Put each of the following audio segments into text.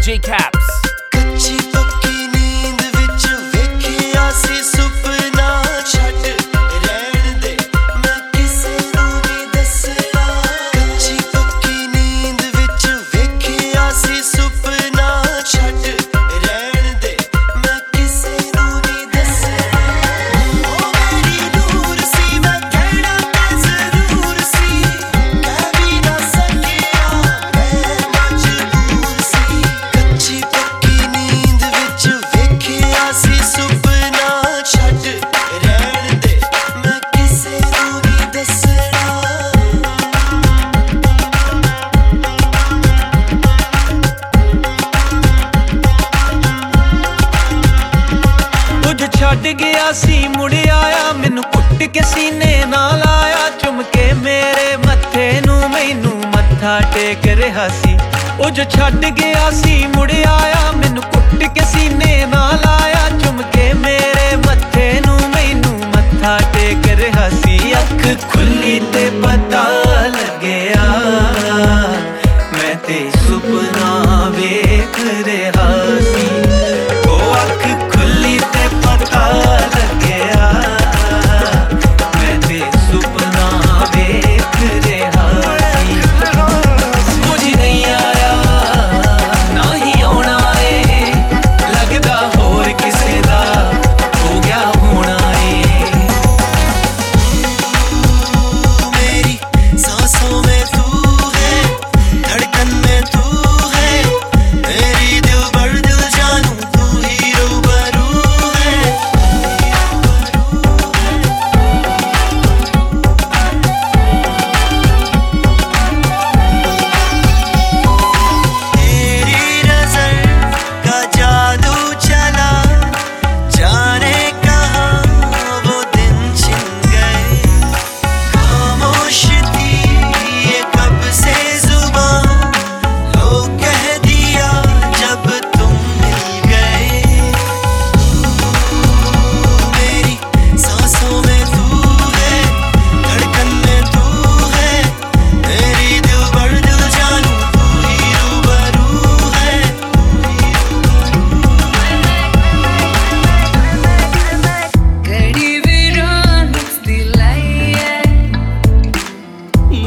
DJ Cap. ਛੱਡ ਗਿਆ ਸੀ, ਮੁੜ ਆਇਆ। ਮੈਨੂੰ ਕੁੱਟ ਕੇ ਸੀਨੇ ਨਾਲ ਆਇਆ। ਚੁੰਮ ਕੇ ਮੇਰੇ ਮੱਥੇ ਨੂੰ ਮੈਨੂੰ ਮੱਥਾ ਟੇਕ ਰਿਹਾ ਸੀ। ਉਹ ਜੋ ਛੱਡ ਗਿਆ ਸੀ, ਮੁੜ ਆਇਆ। ਮੈਨੂੰ ਕੁੱਟ ਕੇ ਸੀਨੇ ਨਾਲ ਆਇਆ। ਚੁੰਮ ਕੇ ਮੇਰੇ ਮੱਥੇ ਨੂੰ ਮੈਨੂੰ ਮੱਥਾ ਟੇਕ ਰਿਹਾ ਸੀ। ਅੱਖ ਖੁੱਲੀ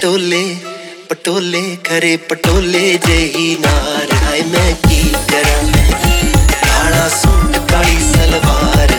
पटोले पटोले करे पटोले जही नार हाय मैं की करा काला सूट काली सलवार।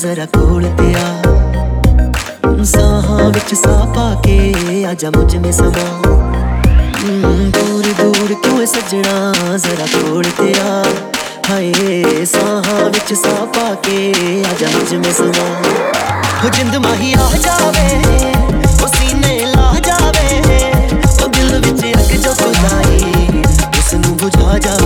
ਜ਼ਰਾ ਕੋਲ ਤੇ ਆ ਸਾਹਾਂ ਵਿੱਚ ਸਾਹ ਪਾ ਕੇ ਆ ਜਾ ਮੁਝ ਮੇ ਸਮਾ ਦੂਰ ਦੂਰ ਕਿਉਂ ਸਜਣਾ ਜ਼ਰਾ ਕੋਲ ਤੇ ਆ ਹਾਏ ਸਾਹਾਂ ਵਿੱਚ ਸਾਹ ਪਾ ਕੇ ਆ ਜਾ ਮੁਝ ਮੇ ਸਮਾ ਹੋ ਜਿੰਦ ਮਾਹੀ ਆ ਜਾਵੇ ਉਹ ਸੀਨੇ ਲਾ ਜਾਵੇ ਉਹ ਦਿਲ ਵਿੱਚ ਅੱਗ ਜੋ ਖੁਦਾਈ ਉਸ ਨੂੰ ਬੁਝਾ ਜਾ